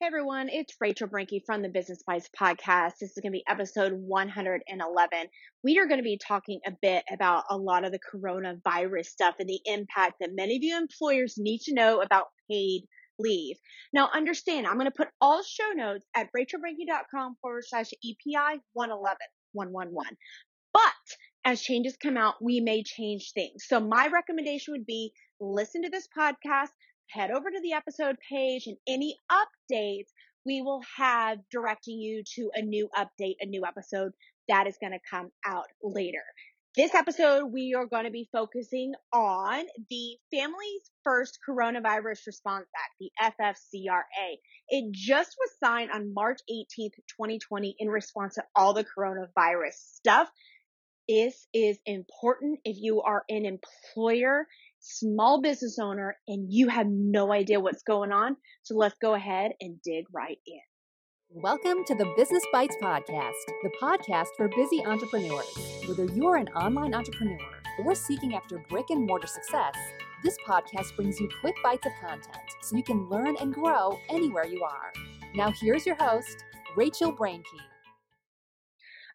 Hey everyone, it's Rachel Brenke from the Business Bites podcast. This is going to be episode 111. We are going to be talking a bit about a lot of the coronavirus stuff and the impact that many of you employers need to know about paid leave. Now understand, I'm going to put all show notes at rachelbrenke.com forward slash EPI 111, 111. But as changes come out, we may change things. So my recommendation would be listen to this podcast, head over to the episode page and any updates we will have directing you to a new update, a new episode that is going to come out later. This episode, we are going to be focusing on the Families First Coronavirus Response Act, the FFCRA. It just was signed on March 18th, 2020 in response to all the coronavirus stuff. This is important if you are an employer small business owner and you have no idea what's going on. So let's go ahead and dig right in. Welcome to the Business Bites Podcast, the podcast for busy entrepreneurs. Whether you're an online entrepreneur or seeking after brick and mortar success, this podcast brings you quick bites of content so you can learn and grow anywhere you are. Now, here's your host, Rachel Brenke.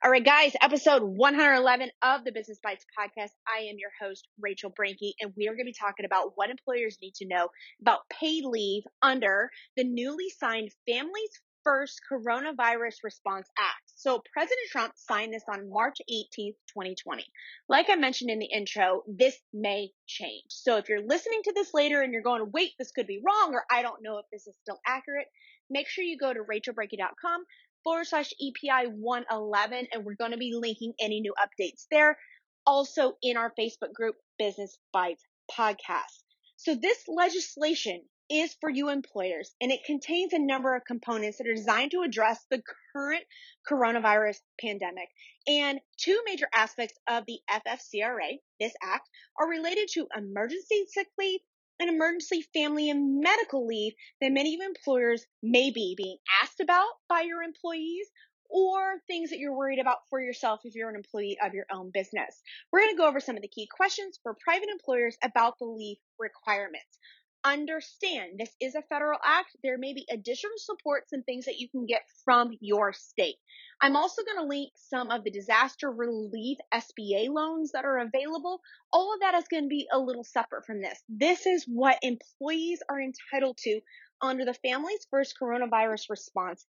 All right, guys, episode 111 of the Business Bites podcast. I am your host, Rachel Brenke, and we are going to be talking about what employers need to know about paid leave under the newly signed Families First Coronavirus Response Act. So President Trump signed this on March 18th, 2020. Like I mentioned in the intro, this may change. So if you're listening to this later and you're going, wait, this could be wrong, or I don't know if this is still accurate, make sure you go to rachelbrenke.com forward slash EPI 111, and we're going to be linking any new updates there. Also in our Facebook group, Business Bites Podcast. So this legislation is for you employers and it contains a number of components that are designed to address the current coronavirus pandemic. And two major aspects of the FFCRA, this act, are related to emergency sick leave an emergency family and medical leave that many employers may be being asked about by your employees or things that you're worried about for yourself if you're an employee of your own business. We're going to go over some of the key questions for private employers about the leave requirements understand this is a federal act. There may be additional supports and things that you can get from your state. I'm also going to link some of the disaster relief SBA loans that are available. All of that is going to be a little separate from this. This is what employees are entitled to under the Families First Coronavirus Response.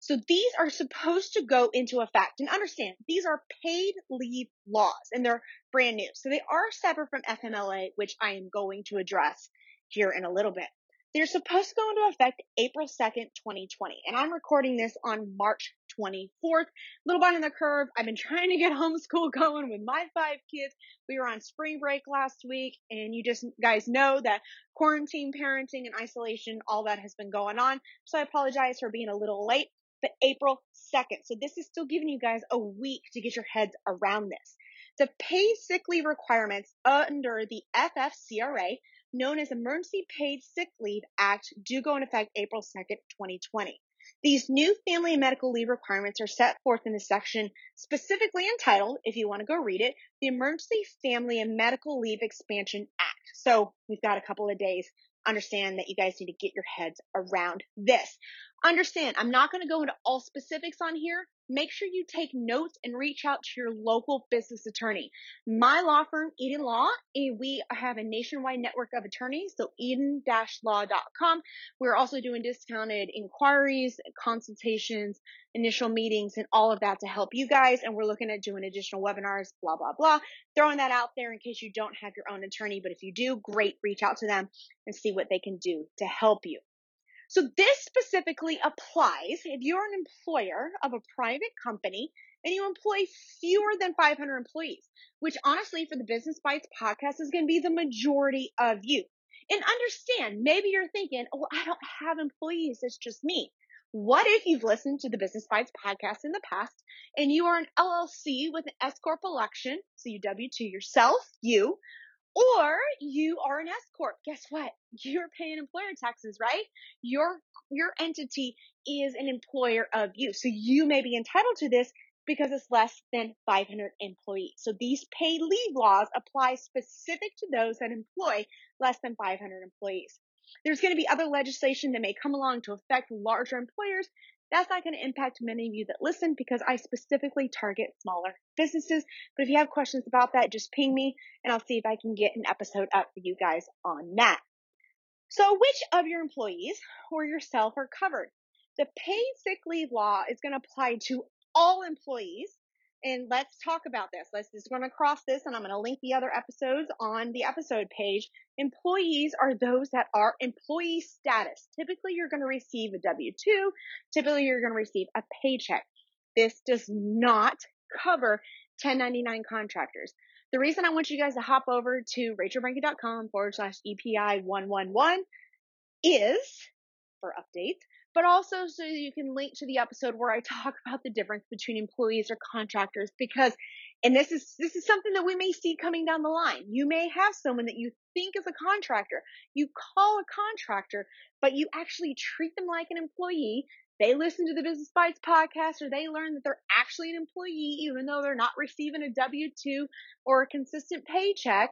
So these are supposed to go into effect and understand these are paid leave laws and they're brand new. So they are separate from FMLA, which I am going to address here in a little bit. They're supposed to go into effect April 2nd, 2020. And I'm recording this on March 24th. Little bit in the curve. I've been trying to get homeschool going with my five kids. We were on spring break last week and you just guys know that quarantine parenting and isolation, all that has been going on. So I apologize for being a little late but April 2nd. So this is still giving you guys a week to get your heads around this. The pay sick leave requirements under the FFCRA, known as Emergency Paid Sick Leave Act, do go into effect April 2nd, 2020. These new family and medical leave requirements are set forth in the section specifically entitled, if you want to go read it, the Emergency Family and Medical Leave Expansion Act. So we've got a couple of days. Understand that you guys need to get your heads around this. Understand, I'm not going to go into all specifics on here. Make sure you take notes and reach out to your local business attorney. My law firm, Eden Law, eh, we have a nationwide network of attorneys, so eden-law.com. We're also doing discounted inquiries, consultations, initial meetings, and all of that to help you guys. And we're looking at doing additional webinars, blah, blah, blah. Throwing that out there in case you don't have your own attorney. But if you do, great, reach out to them and see what they can do to help you. So this specifically applies if you're an employer of a private company and you employ fewer than 500 employees, which honestly for the Business Bites podcast is going to be the majority of you. And understand, maybe you're thinking, oh, I don't have employees. It's just me. What if you've listened to the Business Bites podcast in the past and you are an LLC with an S Corp election, so you W-2 yourself, you, or you are an S corp. Guess what? You're paying employer taxes, right? Your your entity is an employer of you, so you may be entitled to this because it's less than 500 employees. So these paid leave laws apply specific to those that employ less than 500 employees. There's going to be other legislation that may come along to affect larger employers. That's not going to impact many of you that listen because I specifically target smaller businesses. But if you have questions about that, just ping me and I'll see if I can get an episode up for you guys on that. So which of your employees or yourself are covered? The paid sick leave law is going to apply to all employees and let's talk about this. Let's just going to cross this and I'm going to link the other episodes on the episode page. Employees are those that are employee status. Typically you're going to receive a W-2. Typically you're going to receive a paycheck. This does not cover 1099 contractors. The reason I want you guys to hop over to rachelbrenke.com forward slash EPI 111 is for updates but also so you can link to the episode where I talk about the difference between employees or contractors because and this is this is something that we may see coming down the line. You may have someone that you think is a contractor. You call a contractor, but you actually treat them like an employee. They listen to the Business Bites podcast or they learn that they're actually an employee even though they're not receiving a W-2 or a consistent paycheck.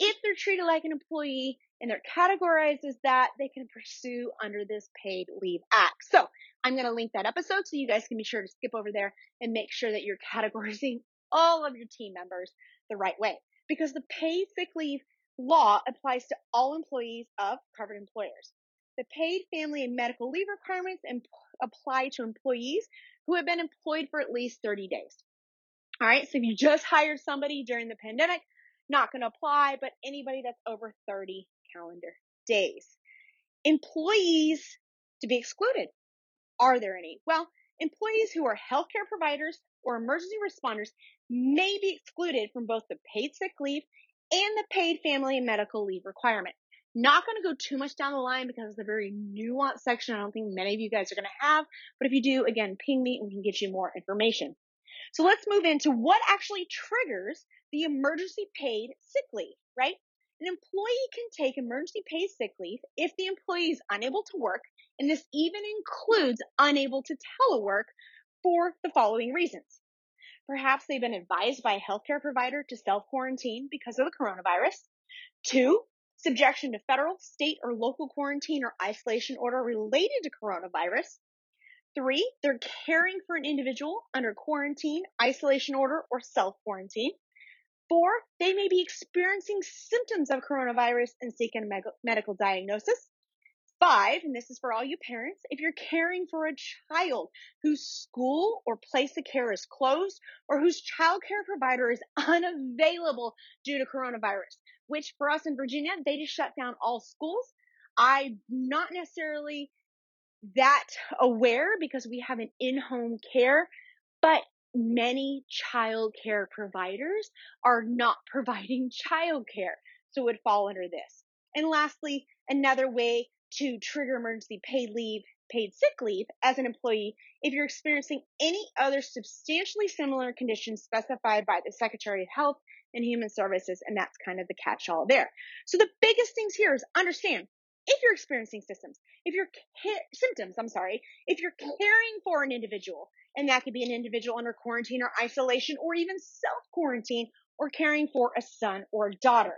If they're treated like an employee, and they're categorized as that they can pursue under this paid leave act. So I'm going to link that episode so you guys can be sure to skip over there and make sure that you're categorizing all of your team members the right way because the paid sick leave law applies to all employees of covered employers. The paid family and medical leave requirements imp- apply to employees who have been employed for at least 30 days. All right. So if you just hired somebody during the pandemic, not going to apply, but anybody that's over 30 calendar days. Employees to be excluded. Are there any? Well, employees who are healthcare providers or emergency responders may be excluded from both the paid sick leave and the paid family and medical leave requirement. Not going to go too much down the line because it's a very nuanced section. I don't think many of you guys are going to have, but if you do, again, ping me and we can get you more information. So let's move into what actually triggers the emergency paid sick leave, right? An employee can take emergency paid sick leave if the employee is unable to work, and this even includes unable to telework for the following reasons. Perhaps they've been advised by a healthcare provider to self quarantine because of the coronavirus. Two, subjection to federal, state, or local quarantine or isolation order related to coronavirus. Three, they're caring for an individual under quarantine, isolation order, or self quarantine. Four, they may be experiencing symptoms of coronavirus and seeking a medical diagnosis. Five, and this is for all you parents, if you're caring for a child whose school or place of care is closed or whose child care provider is unavailable due to coronavirus, which for us in Virginia, they just shut down all schools. I'm not necessarily that aware because we have an in-home care, but many child care providers are not providing child care. So it would fall under this. And lastly, another way to trigger emergency paid leave, paid sick leave as an employee if you're experiencing any other substantially similar conditions specified by the Secretary of Health and Human Services. And that's kind of the catch all there. So the biggest things here is understand if you're experiencing symptoms, if you're ca- symptoms, I'm sorry, if you're caring for an individual, and that could be an individual under quarantine or isolation or even self quarantine or caring for a son or daughter.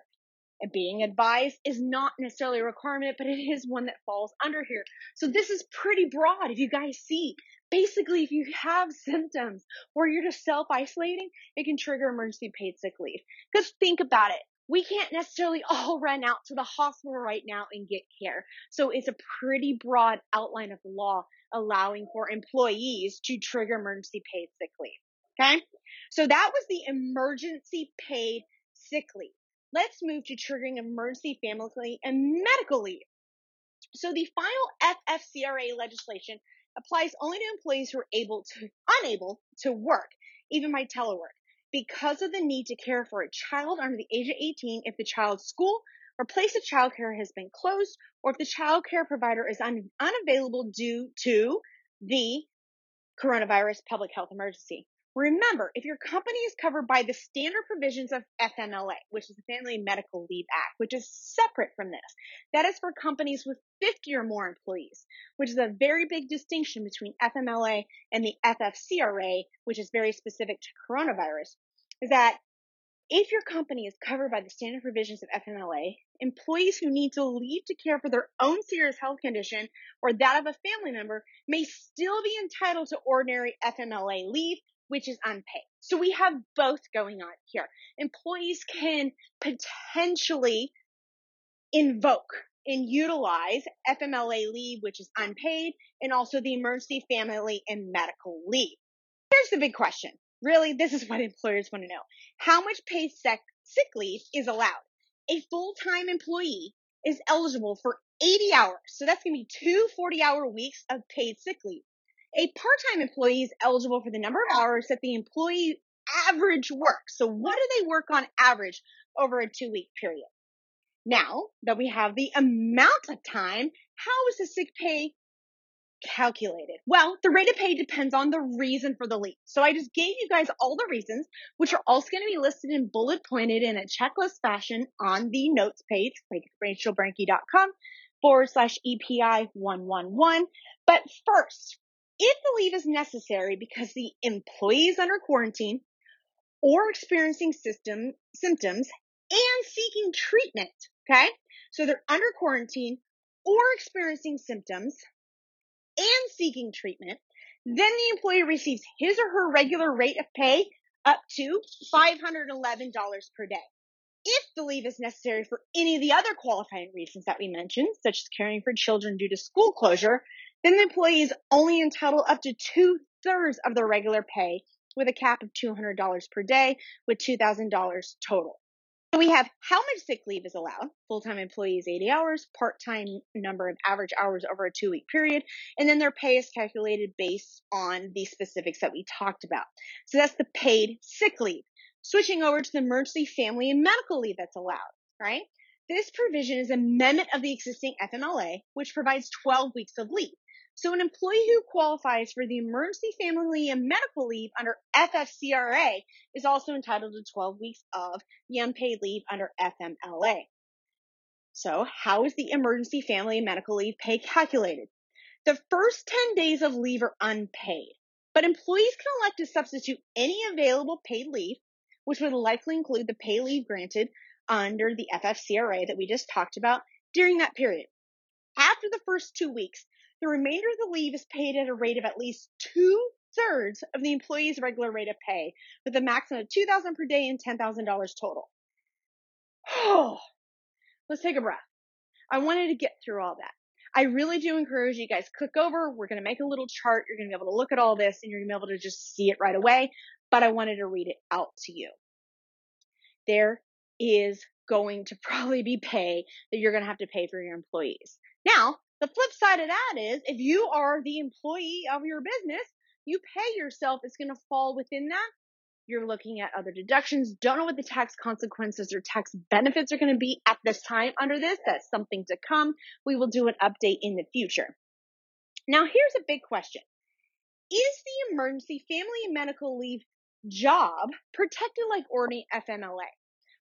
And being advised is not necessarily a requirement, but it is one that falls under here. So this is pretty broad. If you guys see, basically, if you have symptoms or you're just self isolating, it can trigger emergency paid sick leave. Because think about it we can't necessarily all run out to the hospital right now and get care. So it's a pretty broad outline of the law allowing for employees to trigger emergency paid sick leave. Okay. So that was the emergency paid sick leave. Let's move to triggering emergency family and medical leave. So the final FFCRA legislation applies only to employees who are able to, unable to work, even by telework because of the need to care for a child under the age of 18 if the child's school or place of childcare has been closed or if the child care provider is un- unavailable due to the coronavirus public health emergency. Remember, if your company is covered by the standard provisions of FMLA, which is the Family Medical Leave Act, which is separate from this, that is for companies with 50 or more employees, which is a very big distinction between FMLA and the FFCRA, which is very specific to coronavirus, is that if your company is covered by the standard provisions of FMLA, employees who need to leave to care for their own serious health condition or that of a family member may still be entitled to ordinary FMLA leave, which is unpaid. So we have both going on here. Employees can potentially invoke and utilize FMLA leave, which is unpaid, and also the emergency family and medical leave. Here's the big question. Really, this is what employers want to know. How much paid sick, sick leave is allowed? A full-time employee is eligible for 80 hours. So that's going to be two 40 hour weeks of paid sick leave. A part-time employee is eligible for the number of hours that the employee average works. So what do they work on average over a two week period? Now that we have the amount of time, how is the sick pay calculated? Well, the rate of pay depends on the reason for the leave. So I just gave you guys all the reasons, which are also going to be listed in bullet pointed in a checklist fashion on the notes page, rachelbrenke.com forward slash EPI 111. But first, if the leave is necessary because the employee is under quarantine or experiencing system symptoms and seeking treatment, okay? So they're under quarantine or experiencing symptoms and seeking treatment, then the employee receives his or her regular rate of pay up to $511 per day. If the leave is necessary for any of the other qualifying reasons that we mentioned, such as caring for children due to school closure, then the employee is only entitled up to two thirds of their regular pay with a cap of $200 per day with $2,000 total. So we have how much sick leave is allowed. Full-time employees 80 hours, part-time number of average hours over a two-week period, and then their pay is calculated based on the specifics that we talked about. So that's the paid sick leave. Switching over to the emergency family and medical leave that's allowed, right? This provision is amendment of the existing FMLA, which provides 12 weeks of leave. So an employee who qualifies for the emergency family and medical leave under FFCRA is also entitled to 12 weeks of the unpaid leave under FMLA. So how is the emergency family and medical leave pay calculated? The first 10 days of leave are unpaid, but employees can elect to substitute any available paid leave, which would likely include the pay leave granted under the FFCRA that we just talked about during that period. After the first two weeks, the remainder of the leave is paid at a rate of at least two thirds of the employee's regular rate of pay, with a maximum of two thousand per day and ten thousand dollars total. Oh, let's take a breath. I wanted to get through all that. I really do encourage you guys click over. We're going to make a little chart. You're going to be able to look at all this and you're going to be able to just see it right away. But I wanted to read it out to you. There is going to probably be pay that you're going to have to pay for your employees. Now, the flip side of that is if you are the employee of your business, you pay yourself, it's going to fall within that. You're looking at other deductions. Don't know what the tax consequences or tax benefits are going to be at this time under this. That's something to come. We will do an update in the future. Now, here's a big question. Is the emergency family and medical leave job protected like ordinary FMLA?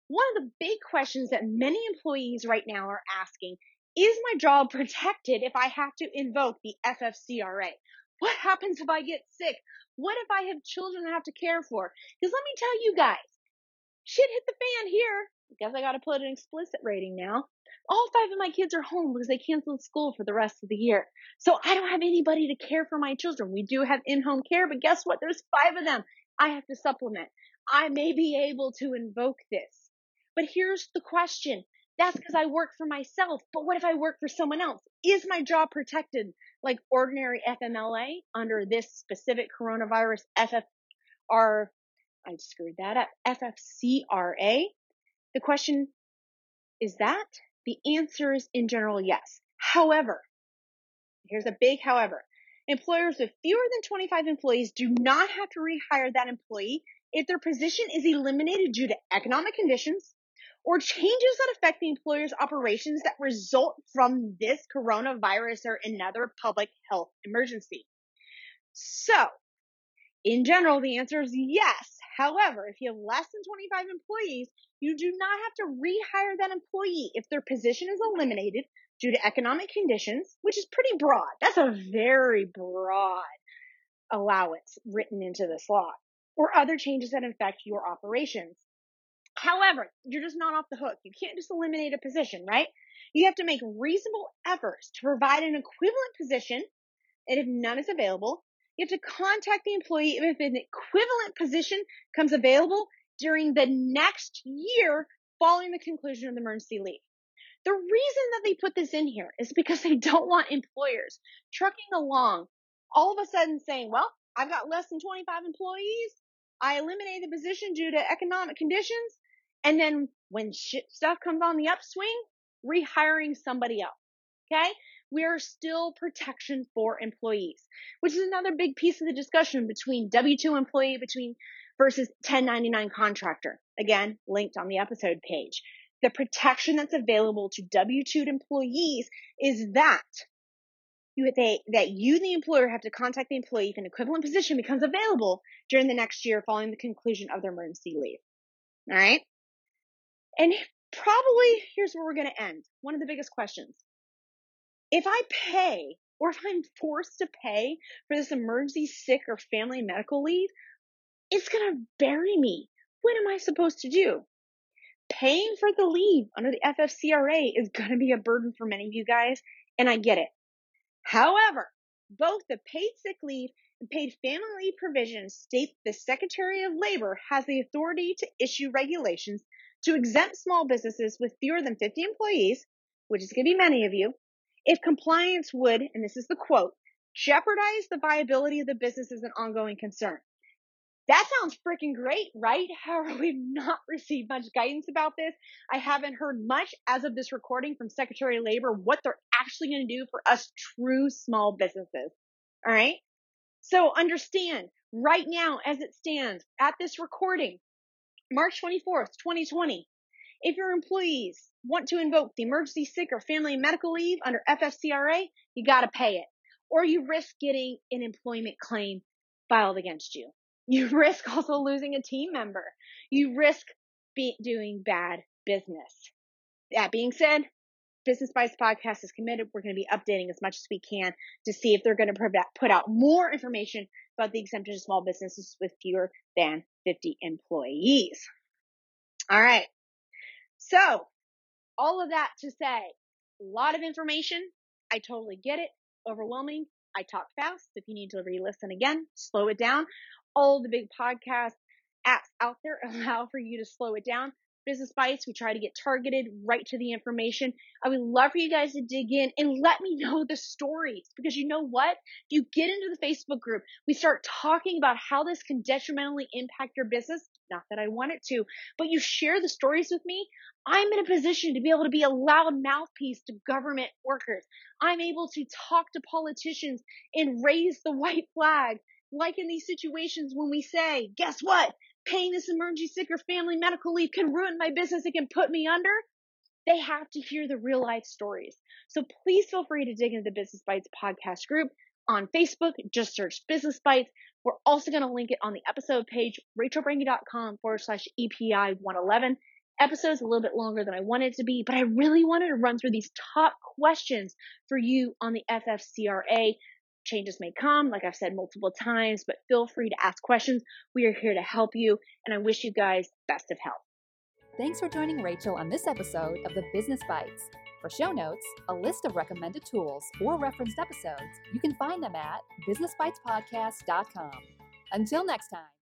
One of the big questions that many employees right now are asking is my job protected if I have to invoke the FFCRA? What happens if I get sick? What if I have children I have to care for? Because let me tell you guys, shit hit the fan here. I guess I gotta put an explicit rating now. All five of my kids are home because they canceled school for the rest of the year. So I don't have anybody to care for my children. We do have in-home care, but guess what? There's five of them. I have to supplement. I may be able to invoke this. But here's the question. That's mm-hmm. because I work for myself. But what if I work for someone else? Is my job protected like ordinary FMLA under this specific coronavirus FFR? I screwed that up. FFCRA. The question is that the answer is in general yes. However, here's a big however. Employers with fewer than 25 employees do not have to rehire that employee if their position is eliminated due to economic conditions, or changes that affect the employer's operations that result from this coronavirus or another public health emergency. So, in general, the answer is yes. However, if you have less than 25 employees, you do not have to rehire that employee if their position is eliminated due to economic conditions, which is pretty broad. That's a very broad allowance written into this law, or other changes that affect your operations. However, you're just not off the hook. You can't just eliminate a position, right? You have to make reasonable efforts to provide an equivalent position. And if none is available, you have to contact the employee if an equivalent position comes available during the next year following the conclusion of the emergency leave. The reason that they put this in here is because they don't want employers trucking along all of a sudden saying, well, I've got less than 25 employees. I eliminated the position due to economic conditions. And then when shit stuff comes on the upswing, rehiring somebody else. Okay. We are still protection for employees, which is another big piece of the discussion between W-2 employee between versus 1099 contractor. Again, linked on the episode page. The protection that's available to W-2 employees is that you, they, that you, the employer, have to contact the employee if an equivalent position becomes available during the next year following the conclusion of their emergency leave. All right. And probably here's where we're going to end. One of the biggest questions. If I pay or if I'm forced to pay for this emergency sick or family medical leave, it's going to bury me. What am I supposed to do? Paying for the leave under the FFCRA is going to be a burden for many of you guys, and I get it. However, both the paid sick leave and paid family leave provisions state the Secretary of Labor has the authority to issue regulations to exempt small businesses with fewer than 50 employees, which is going to be many of you, if compliance would, and this is the quote, jeopardize the viability of the business as an ongoing concern. That sounds freaking great, right? However, we've not received much guidance about this. I haven't heard much as of this recording from Secretary of Labor what they're actually going to do for us true small businesses. All right. So understand right now, as it stands at this recording, March 24th, 2020, if your employees want to invoke the emergency sick or family medical leave under FFCRA, you got to pay it or you risk getting an employment claim filed against you. You risk also losing a team member. You risk be- doing bad business. That being said, Business Bites Podcast is committed. We're going to be updating as much as we can to see if they're going to put out more information about the exemption of small businesses with fewer than 50 employees. All right. So all of that to say, a lot of information. I totally get it. Overwhelming. I talk fast. If you need to re-listen again, slow it down all the big podcast apps out there allow for you to slow it down. Business Bites, we try to get targeted right to the information. I would love for you guys to dig in and let me know the stories because you know what? You get into the Facebook group, we start talking about how this can detrimentally impact your business. Not that I want it to, but you share the stories with me. I'm in a position to be able to be a loud mouthpiece to government workers. I'm able to talk to politicians and raise the white flag like in these situations when we say, guess what? Paying this emergency sick or family medical leave can ruin my business. It can put me under. They have to hear the real life stories. So please feel free to dig into the Business Bites podcast group on Facebook. Just search Business Bites. We're also going to link it on the episode page, rachelbrenke.com forward slash EPI 111. Episode's a little bit longer than I wanted it to be, but I really wanted to run through these top questions for you on the FFCRA Changes may come, like I've said multiple times, but feel free to ask questions. We are here to help you, and I wish you guys best of health. Thanks for joining Rachel on this episode of the Business Bites. For show notes, a list of recommended tools, or referenced episodes, you can find them at businessbitespodcast.com. Until next time.